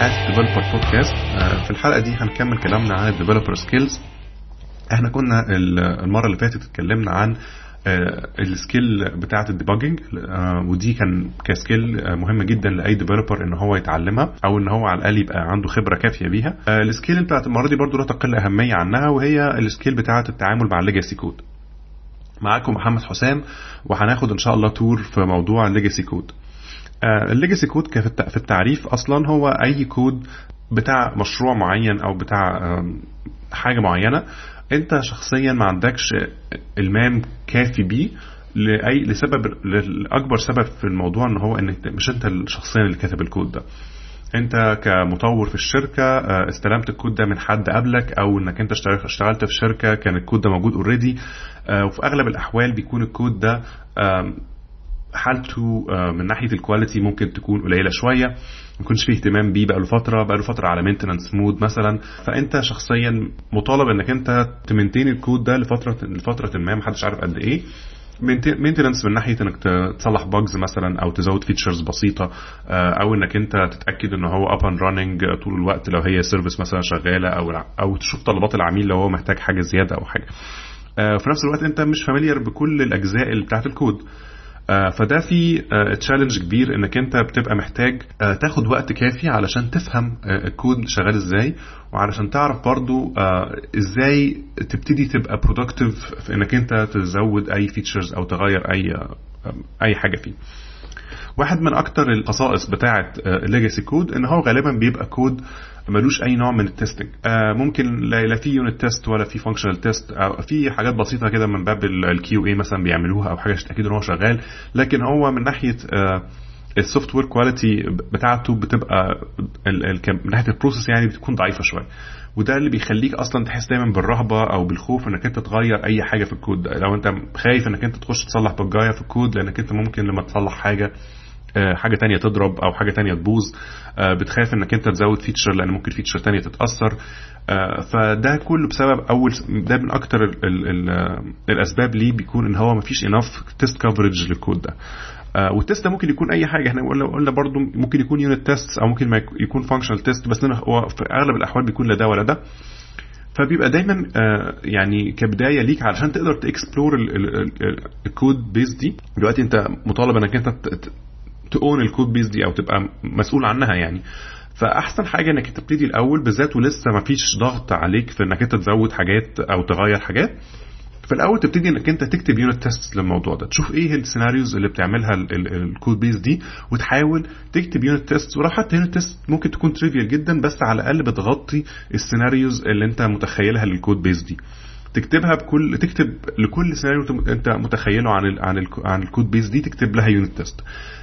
حلقات developer podcast في الحلقة دي هنكمل كلامنا عن ال developer skills إحنا كنا المرة اللي فاتت اتكلمنا عن ال skill بتاعة ال debugging ودي كان ك skill مهمه جدا لأي developer إن هو يتعلمها أو إن هو على الأقل يبقى عنده خبرة كافية بيها. ال skill بتاعة المرة دي برضو لا تقل أهمية عنها وهي ال skill بتاعة التعامل مع ال legacy code معاكم محمد حسام وهناخد إن شاء الله tour في موضوع ال legacy code ال legacy code في التعريف أصلا هو أي كود بتاع مشروع معين أو بتاع حاجة معينة أنت شخصيا ما عندكش إلمام كافي بيه لأي لسبب لأكبر سبب في الموضوع إن هو ان مش أنت شخصيا اللي كاتب الكود ده. أنت كمطور في الشركة استلمت الكود ده من حد قبلك أو إنك أنت اشتغلت في شركة كان الكود ده موجود already وفي أغلب الأحوال بيكون الكود ده حالته من ناحية ال quality ممكن تكون قليلة شوية ما يكونش فيه اهتمام بيه بقاله فترة بقاله فترة على maintenance mode مثلا. فأنت شخصيا مطالب إنك أنت ت maintain الكود ده لفترة لفترة ما محدش عارف قد إيه. maintenance من ناحية إنك تصلح bugs مثلا أو تزود features بسيطة أو إنك أنت تتأكد ان هو up and running طول الوقت لو هي service مثلا شغالة أو أو تشوف طلبات العميل لو هو محتاج حاجة زيادة أو حاجة. في نفس الوقت أنت مش familiar بكل الأجزاء اللي بتاعت الكود فده في challenge كبير إنك أنت بتبقى محتاج تاخد وقت كافي علشان تفهم الكود شغال إزاي وعلشان تعرف برضو إزاي تبتدي تبقى productive في إنك أنت تزود أي features أو تغير أي أي حاجة فيه. واحد من أكتر الخصائص بتاعه ال legacy code إن هو غالبا بيبقى كود ملوش أي نوع من ال testing آه ممكن لا في unit test ولا في functional test آه في حاجات بسيطة كده من باب ال QA مثلا بيعملوها أو حاجة تأكيد إن هو شغال. لكن هو من ناحية آه ال software quality بتاعته بتبقى من ناحية ال process يعني بتكون ضعيفة شوية. وده اللي بيخليك أصلا تحس دايما بالرهبة أو بالخوف إنك أنت تغير أي حاجة في الكود ده. لو أنت خايف إنك أنت تخش تصلح bug ايه في الكود لأنك أنت ممكن لما تصلح حاجة حاجة تانية تضرب أو حاجة تانية تبوظ بتخاف إنك أنت تزود feature لأن ممكن feature تانية تتأثر. فده كله بسبب أول ده من أكتر ال ال ال الأسباب ليه بيكون إن هو مفيش enough test coverage للكود ده. وال test ده ممكن يكون أي حاجة. إحنا قلنا قلنا ممكن يكون unit test أو ممكن ما يكون functional test بس هو في أغلب الأحوال بيكون لا ده ولا ده. فبيبقى دايما يعني كبداية ليك علشان تقدر ت explore ال code base دي. دلوقتي أنت مطالب إنك أنت ت own ال code base دي أو تبقى مسؤول عنها يعني. فأحسن حاجة إنك تبتدي الأول بالذات ولسه ما فيش ضغط عليك في إنك أنت تزود حاجات أو تغير حاجات. في الأول تبتدي إنك أنت تكتب unit test للموضوع ده تشوف إيه ال scenarios اللي بتعملها ال code base دي وتحاول تكتب unit test ولو حتى unit test ممكن تكون trivial جدا بس على الأقل بتغطي ال scenarios اللي أنت متخيلها لل code base دي. تكتبها بكل تكتب لكل سيناريو أنت متخيله عن ال عن ال عن ال code base دي تكتب لها unit test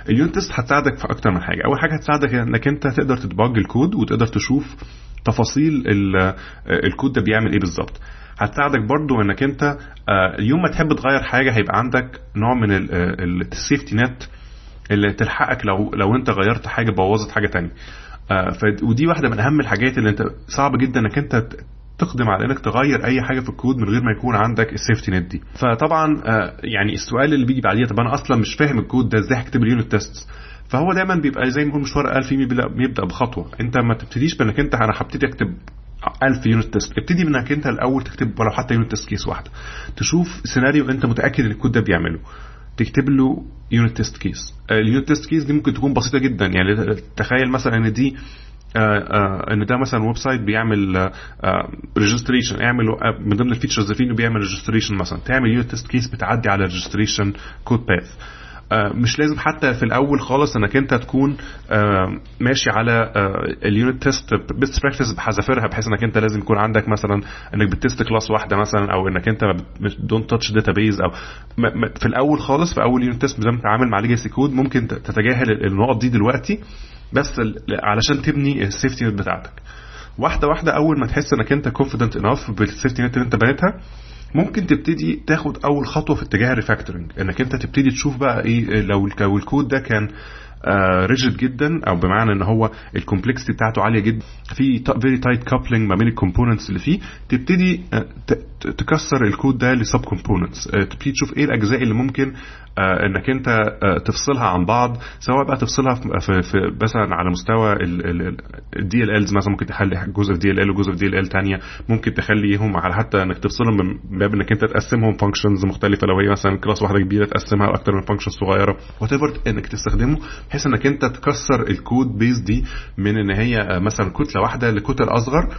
ال unit test هتساعدك في أكتر من حاجة. أول حاجة هتساعدك إنك أنت تقدر ت debug الكود وتقدر تشوف تفاصيل الكود ده بيعمل إيه بالظبط. هتساعدك برضو انك انت يوم ما تحب تغير حاجة هيبقى عندك نوع من ال safety net اللي تلحقك لو لو انت غيرت حاجة بوظت حاجة تانية. ودي واحدة من أهم الحاجات اللي انت صعب جدا انك انت تقدم على انك تغير أي حاجة في الكود من غير ما يكون عندك ال safety net دي. فطبعا يعني السؤال اللي بيجي بعديه طب أنا أصلا مش فاهم الكود ده إزاي هكتب ال unit test فهو دايما بيبقى زي ما يكون مشوار ألف بيبدا بخطوة. أنت ما تبتديش بإنك أنت أنا هبتدي اكتب 1000 unit test ابتدي بإنك أنت الأول تكتب ولو حتى unit test case واحدة. تشوف سيناريو أنت متأكد إن الكود ده بيعمله. تكتب له unit test case ال unit test case دي ممكن تكون بسيطة جدا. يعني تخيل مثلا إن دي آآ آآ إن ده مثلا website بيعمل registration اعمل من ضمن ال features فيه إنه بيعمل registration مثلا. تعمل unit test case بتعدي على ال registration code path مش لازم حتى في الأول خالص إنك أنت تكون ماشي على ال unit test best practice بحذافيرها بحيث إنك أنت لازم يكون عندك مثلا إنك بت test class واحدة مثلا أو إنك أنت don't touch database أو في الأول خالص في أول unit test زي ما بتتعامل مع legacy code ممكن تتجاهل النقط دي دلوقتي بس علشان تبني ال safety بتاعتك. واحدة واحدة أول ما تحس إنك أنت confident enough بال safety net اللي أنت بنيتها ممكن تبتدي تاخد أول خطوة في اتجاه ال refactoring إنك أنت تبتدي تشوف بقى إيه لو الكود ده كان rigid جدا أو بمعنى إن هو ال complexity بتاعته عالية جدا في very tight coupling ما بين ال components اللي فيه تبتدي تكسر الكود ده ل sub components تبتدي تشوف إيه الأجزاء اللي ممكن إنك أنت تفصلها عن بعض سواء بقى تفصلها في, مثلا على مستوى ال DLLs مثلا ممكن تخلي جزء في دي ال ال وجزء في دي ال ال ثانية ممكن تخليهم على حتى إنك تفصلهم من باب إنك أنت تقسمهم functions مختلفة لو هي مثلا class واحدة كبيرة تقسمها لاكثر من function صغيرة. وات إنك تستخدمه بحيث إنك أنت تكسر ال code base دي من إن هي مثلا كتلة واحدة لكتل أصغر.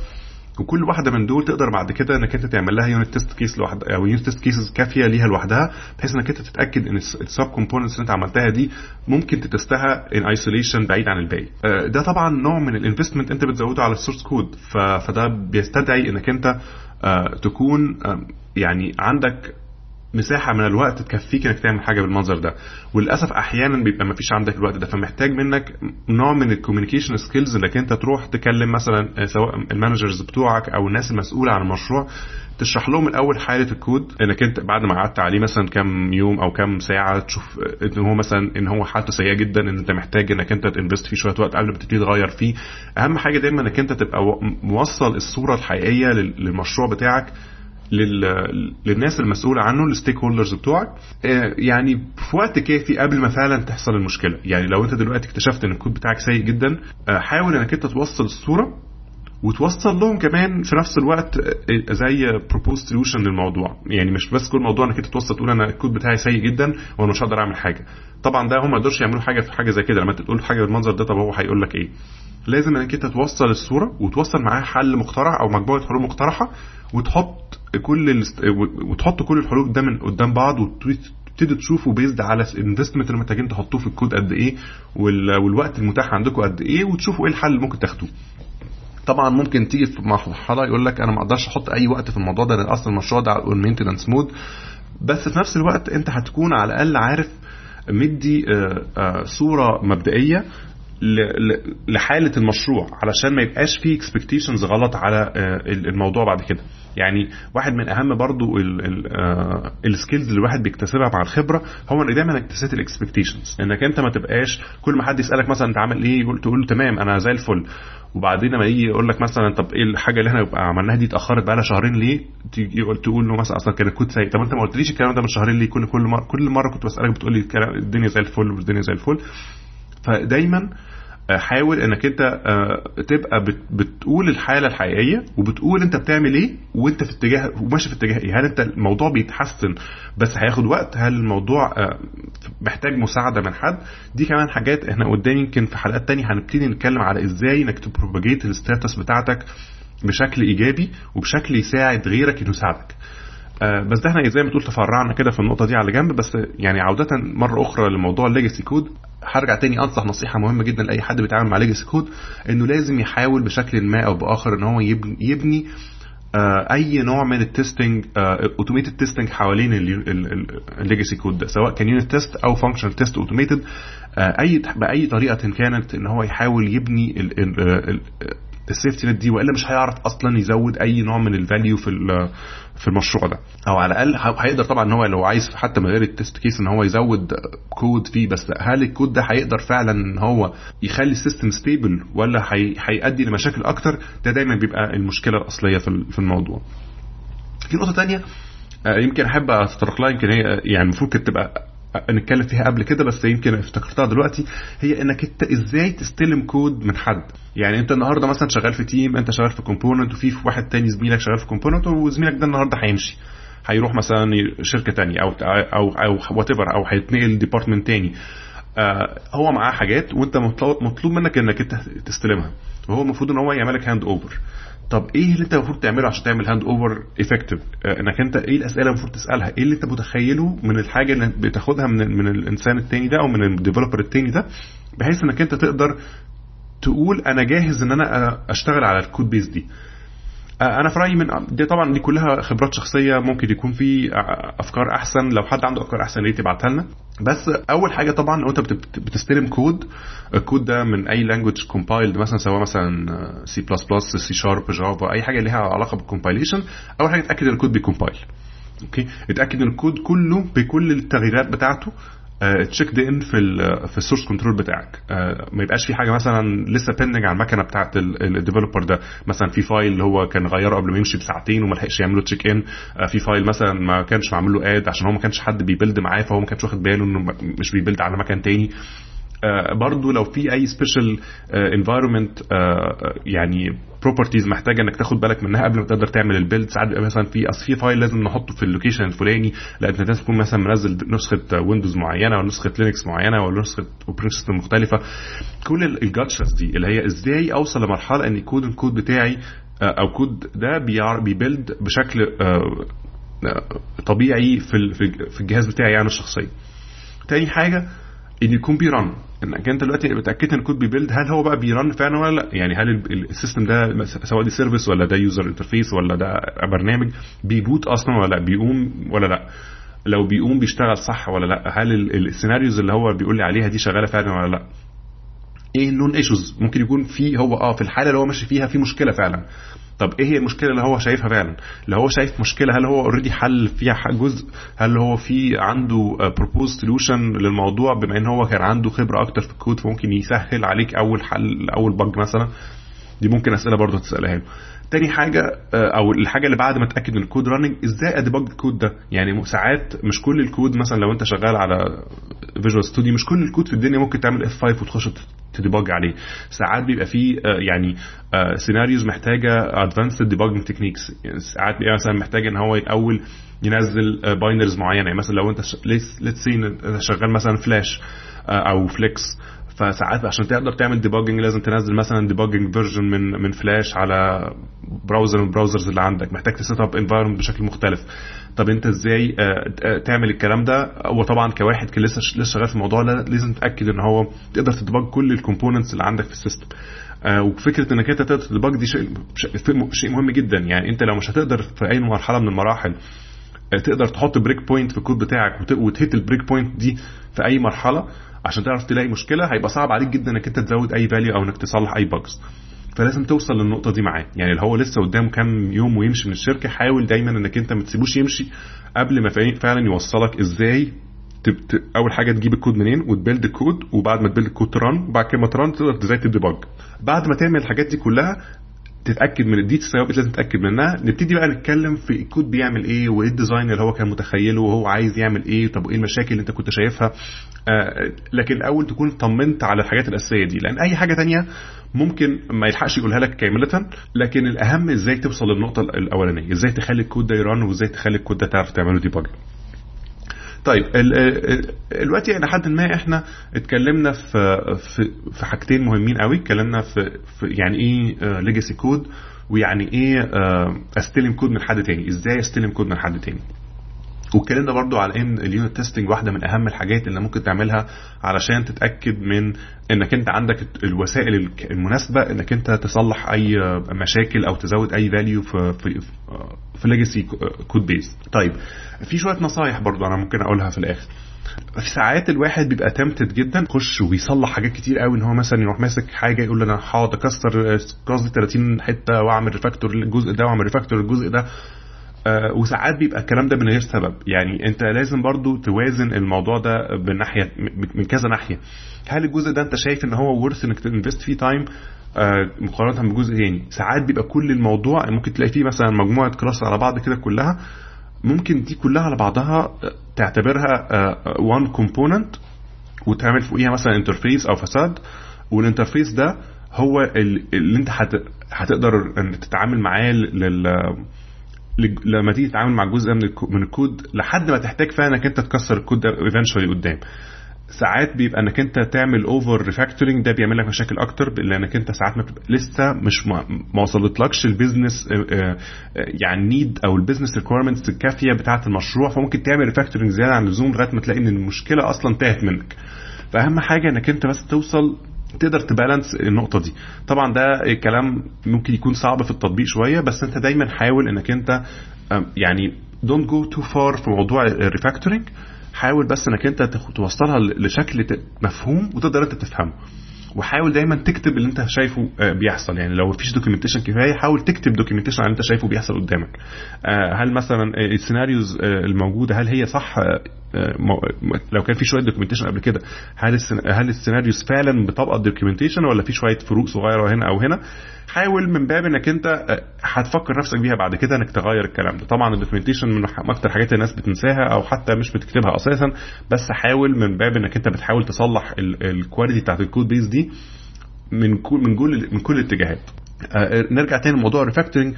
وكل واحدة من دول تقدر بعد كده إنك أنت تعمل لها unit test case لوحدها أو unit test cases كافية ليها لوحدها بحيث إنك أنت تتأكد إن ال sub components اللي أنت عملتها دي ممكن ت test ها in isolation بعيد عن الباقي. ده طبعا نوع من ال investment أنت بتزوده على ال source code فده بيستدعي إنك أنت تكون يعني عندك مساحة من الوقت تكفيك إنك تعمل حاجة بالمنظر ده. وللأسف أحيانا بيبقى ما فيش عندك الوقت ده فمحتاج منك نوع من ال communication skills إنك أنت تروح تكلم مثلا سواء ال managers بتوعك أو الناس المسؤولة عن المشروع تشرح لهم الأول حالة الكود إنك أنت بعد ما قعدت عليه مثلا كام يوم أو كام ساعة تشوف إن هو مثلا إن هو حالته سيئة جدا إن أنت محتاج إنك أنت ت invest فيه شوية وقت قبل ما تبتدي تغير فيه. أهم حاجة دايما إنك أنت تبقى موصل الصورة الحقيقية للمشروع بتاعك للناس المسؤولة عنه ال stakeholders بتوعك. يعني في وقت كافي قبل ما فعلا تحصل المشكلة. يعني لو انت دلوقتي اكتشفت إن الكود بتاعك سيء جدا حاول إنك أنت توصل الصورة وتوصل لهم كمان في نفس الوقت زي proposed solution للموضوع. يعني مش بس كل موضوع إنك أنت توصل تقول أنا الكود بتاعي سيء جدا وأنا مش هقدر أعمل حاجة. طبعا ده هم ما يقدرش يعملوا حاجة في حاجة زي كده. لما أنت تقول حاجة بالمنظر ده طب هو هيقول لك إيه؟ لازم إنك أنت توصل الصورة وتوصل معاها حل مقترح أو مجموعة حلول مقترحة وتحط كل. وتحط كل الحلول ده من قدام بعض وتبتدي تشوفوا based على ال investment اللي محتاجين تحطوه في الكود قد إيه وال... والوقت المتاح عندكم قد إيه وتشوفوا إيه الحل اللي ممكن تاخدوه طبعا ممكن تيجي في مرحلة يقول لك أنا ما أقدرش أحط أي وقت في الموضوع ده لأن أصلا المشروع ده على ال maintenance mode بس في نفس الوقت أنت هتكون على الأقل عارف مدي صورة مبدئية لحالة المشروع علشان ما يبقاش فيه expectations غلط على الموضوع بعد كده. يعني واحد من أهم برضو ال skills اللي الواحد بيكتسبها مع الخبرة هو انك دايما إنك ت set ال expectations إنك أنت ما تبقاش كل ما حد يسألك مثلا أنت عامل إيه تقول له تمام أنا زي الفل. وبعدين لما يجي يقول لك مثلا طب إيه الحاجة اللي إحنا عملناها دي اتأخرت بقى لها شهرين ليه؟ تيجي تقول له مثلا أصلا كان الكود سيء طب أنت ما قلتليش الكلام ده من شهرين ليه؟ كل كل مره كل مرة كنت بسألك بتقول لي الدنيا زي الفل والدنيا زي الفل. فدايما حاول إنك أنت تبقى بتقول الحالة الحقيقية وبتقول أنت بتعمل إيه وأنت في اتجاه وماشي في اتجاه إيه. هل أنت الموضوع بيتحسن بس هياخد وقت؟ هل الموضوع محتاج مساعدة من حد؟ دي كمان حاجات إحنا قدام يمكن في حلقات تانية هنبتدي نتكلم على إزاي إنك ت propagate ال status بتاعتك بشكل إيجابي وبشكل يساعد غيرك إنه يساعدك. بس ده إحنا زي ما تقول تفرعنا كده في النقطة دي على جنب بس يعني عودة مرة أخرى لموضوع ال legacy code هرجع تاني أنصح نصيحة مهمة جدا لأي حد بيتعامل مع legacy code إنه لازم يحاول بشكل ما أو بآخر إن هو يبني, يبني أي نوع من ال testing automated testing حوالين ال legacy code ده سواء كان unit test أو functional test automated اي بأي طريقة كانت إن هو يحاول يبني ال safety net دي وإلا مش هيعرف أصلا يزود أي نوع من ال value في في المشروع ده. أو على الأقل هيقدر طبعا إن هو لو عايز حتى من غير ال test case إن هو يزود كود فيه بس هل الكود ده هيقدر فعلا إن هو يخلي ال system stable ولا هيؤدي لمشاكل أكتر؟ ده دايما بيبقى المشكلة الأصلية في الموضوع. في نقطة تانية يمكن أحب أتطرق لها يمكن هي يعني المفروض كانت تبقى نتكلم فيها قبل كده بس يمكن افتكرتها دلوقتي هي إنك أنت إزاي تستلم كود من حد. يعني أنت النهارده مثلا شغال في team أنت شغال في component وفي واحد تاني زميلك شغال في component وزميلك ده النهارده هيمشي. هيروح مثلا شركة تانية أو أو أو وات أو هيتنقل department تاني. آه هو معاه حاجات وأنت مطلوب منك إنك أنت تستلمها. وهو المفروض إن هو يعملك hand over طب إيه اللي انت المفروض تعمله عشان تعمل hand over effective انك انت إيه الأسئلة المفروض تسألها؟ إيه اللي انت متخيله من الحاجة اللي بتاخدها من من الإنسان التاني ده أو من ال developer التاني ده؟ بحيث إنك انت تقدر تقول أنا جاهز إن أنا أشتغل على ال code base دي. أنا في رأيي من دي طبعا دي كلها خبرات شخصية ممكن يكون في أفكار أحسن. لو حد عنده أفكار أحسن ليه تبعتها لنا. بس أول حاجة طبعا لو انت بتستلم code ال code ده من أي language compiled مثلا سواء مثلا سي بلس بلس سي شارب جافا أي حاجة ليها علاقة بال compilation أول حاجة اتأكد إن ال code بي compile okay؟ اتأكد إن الكود كله بكل التغييرات بتاعته check in في ال في ال source control بتاعك. آه، ما يبقاش في حاجة مثلا لسه pending على المكنة بتاعت ال developer ده. مثلا في file اللي هو كان غيره قبل ما يمشي بساعتين وما لحقش يعمل check in في file مثلا ما كانش معمول له add عشان هو ما كانش حد بي build معاه فهو ما كانش واخد باله إنه مش بي build على مكان تاني. آه، برضو لو في أي special environment يعني properties محتاجة إنك تاخد بالك منها قبل ما تقدر تعمل ال build ساعات بيبقى مثلا في أصل في file لازم نحطه في ال location الفلاني لا انت لازم تكون مثلا منزل نسخة Windows معينة ولا نسخة Linux معينة ولا نسخة operating system مختلفة. كل ال gotchas دي اللي هي إزاي أوصل لمرحلة إن يكون الكود بتاعي آه، أو كود ده بي build بشكل آه، طبيعي في في الجهاز بتاعي يعني الشخصي تاني حاجة ان يكون بي run انك انت دلوقتي اتاكدت إن ال code بي build هل هو بقى بي run فعلا ولا لأ؟ يعني هل ال system ده سواء دي service ولا ده user interface ولا ده برنامج بي boot أصلا ولا لأ؟ بيقوم ولا لأ؟ لو بيقوم بيشتغل صح ولا لأ؟ هل ال scenarios اللي هو بيقول لي عليها دي شغالة فعلا ولا لأ؟ إيه ال known issues ممكن يكون في هو آه في الحالة اللي هو ماشي فيها في مشكلة فعلا. طب إيه هي المشكلة اللي هو شايفها فعلا؟ اللي هو شايف مشكلة هل هو already حل فيها جزء؟ هل هو في عنده proposed solution للموضوع بما إن هو كان عنده خبرة أكتر في الكود فممكن يسهل عليك أول حل أول bug مثلا؟ دي ممكن أسئلة برضه تسألها له. تاني حاجة آه، أو الحاجة اللي بعد ما اتاكد من ال code running إزاي ا debug ال code ده؟ يعني ساعات مش كل الكود مثلا لو أنت شغال على Visual Studio مش كل الكود في الدنيا ممكن تعمل F 5 وتخش ت debug عليه. ساعات بيبقى فيه آه، يعني scenarios آه، محتاجة advanced debugging techniques ساعات بيبقى مثلا محتاج إن هو الأول ينزل binaries معينة. يعني مثلا لو أنت let's say شغال مثلا فلاش أو Flex فساعات عشان تقدر تعمل debugging لازم تنزل مثلا debugging version من من فلاش على browser من ال browsers اللي عندك. محتاج ت set up environment بشكل مختلف. طب انت إزاي آه، آه، تعمل الكلام ده؟ وطبعا كواحد كان لسه لسه شغال في الموضوع ده لازم تتأكد إن هو تقدر ت debug كل ال components اللي عندك في ال system. آه، وفكرة إنك أنت تقدر ت debug دي شيء شيء مهم جدا. يعني أنت لو مش هتقدر في أي مرحلة من المراحل تقدر تحط break point في الكود بتاعك وت hit ال break point دي في أي مرحلة. عشان تعرف تلاقي مشكلة هيبقى صعب عليك جدا إنك أنت تزود أي value أو إنك تصلح أي bugs فلازم توصل للنقطة دي معاه. يعني اللي هو لسه قدامه كام يوم ويمشي من الشركة حاول دايما إنك أنت ما تسيبوش يمشي قبل ما فعلا يوصلك إزاي تبت... أول حاجة تجيب الكود منين وتبيلد الكود وبعد ما تبيلد الكود تران وبعد كده ما ت run تقدر إزاي ت debug بعد ما تعمل الحاجات دي كلها تتأكد من الديتس ثوابت لازم تتأكد منها. نبتدي بقى نتكلم في الكود بيعمل إيه وإيه ال design اللي هو كان متخيله وهو عايز يعمل إيه طب وايه المشاكل اللي أنت كنت شايفها. آه لكن الأول تكون طمنت على الحاجات الأساسية دي لأن أي حاجة تانية ممكن ما يلحقش يقولها لك كاملة. لكن الأهم إزاي توصل للنقطة الأولانية؟ إزاي تخلي الكود ده ي run وإزاي تخلي الكود ده تعرف تعمله debug طيب دلوقتي إلى حد ما إحنا اتكلمنا في في في حاجتين مهمين قوي. اتكلمنا في, في يعني إيه legacy code ويعني إيه آه، أستلم كود من حد تاني. إزاي أستلم كود من حد تاني؟ واتكلمنا برضو على إن ال unit testing واحدة من أهم الحاجات اللي ممكن تعملها علشان تتأكد من إنك أنت عندك الوسائل المناسبة إنك أنت تصلح أي مشاكل أو تزود أي value في في في legacy code base طيب في شوية نصايح برضو أنا ممكن أقولها في الآخر. في ساعات الواحد بيبقى tempted جدا يخش ويصلح حاجات كتير قوي إن هو مثلا يروح ماسك حاجة يقول أنا هقعد أكسر قصدي 30 حتة وأعمل refactor للجزء ده وأعمل refactor للجزء ده. آه، وساعات بيبقى الكلام ده من غير سبب. يعني أنت لازم برضو توازن الموضوع ده بناحية من كذا ناحية. هل الجزء ده أنت شايف إن هو worth إنك ت invest فيه time آه، مقارنة بجزء تاني. ساعات بيبقى كل الموضوع ممكن تلاقي فيه مثلا مجموعة class على بعض كده كلها ممكن دي كلها على بعضها آه، تعتبرها one component وتعمل فوقيها مثلا interface أو facade وال interface ده هو اللي أنت هتقدر تتعامل معاه لل لما تيجي تتعامل مع جزء من الكود لحد ما تحتاج فعلا إنك أنت تكسر الكود ده eventually قدام. ساعات بيبقى انك انت تعمل over refactoring ده بيعمل لك مشاكل أكتر لانك انت ساعات ما بتبقى لسه مش ما, وصلتلكش ال business آه، آه، يعني need أو ال business requirements الكافية بتاعة المشروع فممكن تعمل refactoring زيادة عن اللزوم لغاية ما تلاقي إن المشكلة أصلا انتهت منك. فأهم حاجة إنك أنت بس توصل تقدر ت balance النقطة دي. طبعا ده كلام ممكن يكون صعب في التطبيق شوية بس أنت دايما حاول إنك أنت يعني don't go too far في موضوع ال refactoring حاول بس انك انت توصلها لشكل مفهوم وتقدر انت تفهمه. وحاول دايما تكتب اللي انت شايفه آه، بيحصل. يعني لو مفيش documentation كفاية حاول تكتب documentation على اللي انت شايفه بيحصل قدامك. آه، هل مثلا ال scenarios آه، الموجودة هل هي صح؟ لو كان في شوية documentation قبل كده هل هل ال scenarios فعلا بتطبق ال documentation ولا في شوية فروق صغيرة هنا أو هنا؟ حاول من باب إنك أنت هتفكر نفسك بيها بعد كده إنك تغير الكلام ده. طبعا ال documentation من أكتر حاجات الناس بتنساها أو حتى مش بتكتبها أساسا بس حاول من باب إنك أنت بتحاول تصلح ال quality بتاعت ال code base دي من كل من كل من كل الاتجاهات. نرجع تاني لموضوع ال refactoring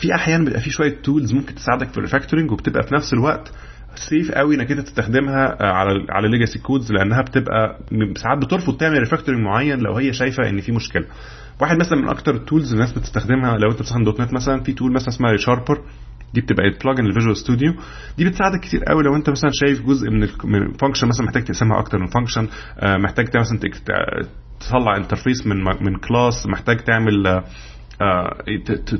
في أحيانا بيبقى في شوية tools ممكن تساعدك في ال refactoring وبتبقى في نفس الوقت safe قوي إنك أنت تستخدمها على على legacy codes لأنها بتبقى ساعات بترفض تعمل refactoring معين لو هي شايفة إن في مشكلة. واحد مثلا من أكتر ال tools الناس بتستخدمها لو أنت بتستخدم .NET مثلا في tool مثلا اسمها ReSharper دي بتبقى plugin ل Visual Studio دي بتساعدك كتير قوي لو انت مثلا شايف جزء من ال function مثلا محتاج تقسمها أكتر من function محتاج مثلا تطلع interface من من class محتاج تعمل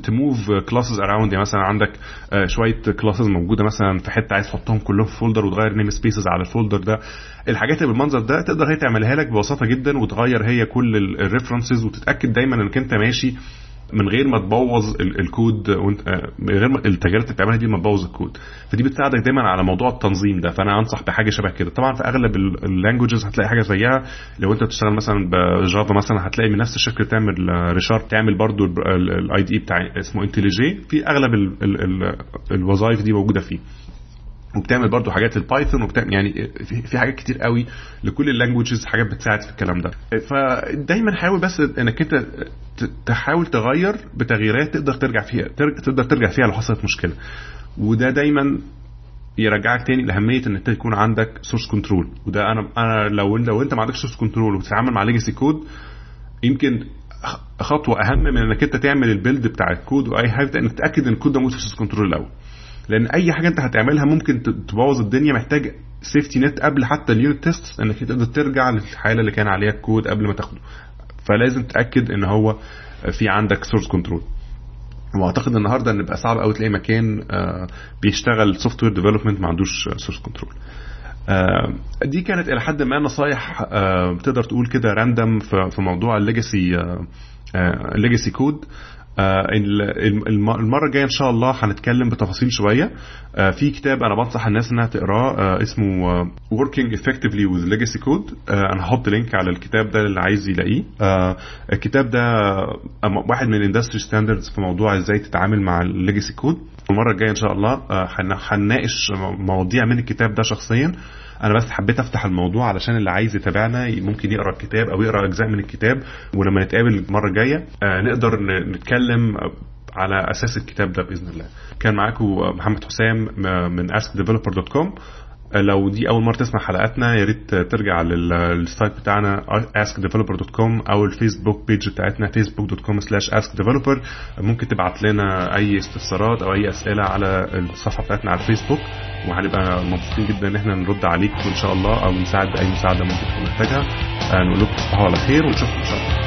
ت move classes around يعني مثلا عندك uh, شوية classes موجودة مثلا في حتة عايز تحطهم كلهم في folder وتغير namespaces على ال folder ده. الحاجات اللي بالمنظر ده تقدر هي تعملها لك ببساطة جدا وتغير هي كل ال references وتتأكد دايما إنك أنت ماشي من غير ما تبوظ الكود وانت من غير ما التغييرات اللي بتعملها دي ما تبوظ الكود. فدي بتساعدك دايما على موضوع التنظيم ده. فأنا أنصح بحاجة شبه كده. طبعا في أغلب ال languages هتلاقي حاجة زيها. لو أنت بتشتغل مثلا ب Java مثلا هتلاقي من نفس الشركة تعمل ReSharper تعمل برضو ال IDE بتاع اسمه IntelliJ في أغلب الوظائف دي موجودة فيه. وبتعمل برضو حاجات ال Python وبتعمل يعني في حاجات كتير قوي لكل ال languages حاجات بتساعد في الكلام ده. فدايما حاول بس إنك أنت تحاول تغير بتغييرات تقدر ترجع فيها تقدر ترجع فيها لو حصلت مشكلة. وده دايما يرجعك تاني لأهمية إن أنت يكون عندك source control وده أنا أنا لو لو أنت ما عندكش source control وبتتعامل مع legacy code يمكن خطوة أهم من إنك أنت تعمل ال build بتاع الكود وأي حاجة إنك تتأكد إن الكود ده موجود في ال source control الأول. لأن أي حاجة أنت هتعملها ممكن تبوظ الدنيا. محتاج safety net قبل حتى ال unit test إنك تقدر ترجع للحالة اللي كان عليها الكود قبل ما تاخده. فلازم تتاكد إن هو في عندك source control وأعتقد النهارده إن بقى صعب قوي تلاقي مكان بيشتغل software development ما عندوش source control دي كانت إلى حد ما نصايح تقدر تقول كده random في موضوع ال legacy ال legacy code المرة الجاية إن شاء الله هنتكلم بتفاصيل شوية. في كتاب أنا بنصح الناس إنها تقراه اسمه Working Effectively with Legacy Code. أنا هحط link على الكتاب ده اللي عايز يلاقيه. الكتاب ده واحد من ال industry standards في موضوع إزاي تتعامل مع ال legacy code المرة الجاية إن شاء الله هنناقش مواضيع من الكتاب ده شخصيا. أنا بس حبيت أفتح الموضوع علشان اللي عايز يتابعنا ممكن يقرأ الكتاب أو يقرأ أجزاء من الكتاب ولما نتقابل المرة الجاية نقدر نتكلم على أساس الكتاب ده بإذن الله. كان معاكم محمد حسام من askdeveloper.com لو دي أول مرة تسمع حلقاتنا يا ريت ترجع لل site بتاعنا askdeveloper.com أو ال Facebook page بتاعتنا facebook.com/askdeveloper ممكن تبعت لنا أي استفسارات أو أي أسئلة على الصفحة بتاعتنا على الفيسبوك وهنبقى مبسوطين جدا إن إحنا نرد عليكم إن شاء الله أو نساعد باي مساعدة ممكن تكون محتاجها. نقول لكم تصبحوا على خير ونشوفكم إن شاء الله.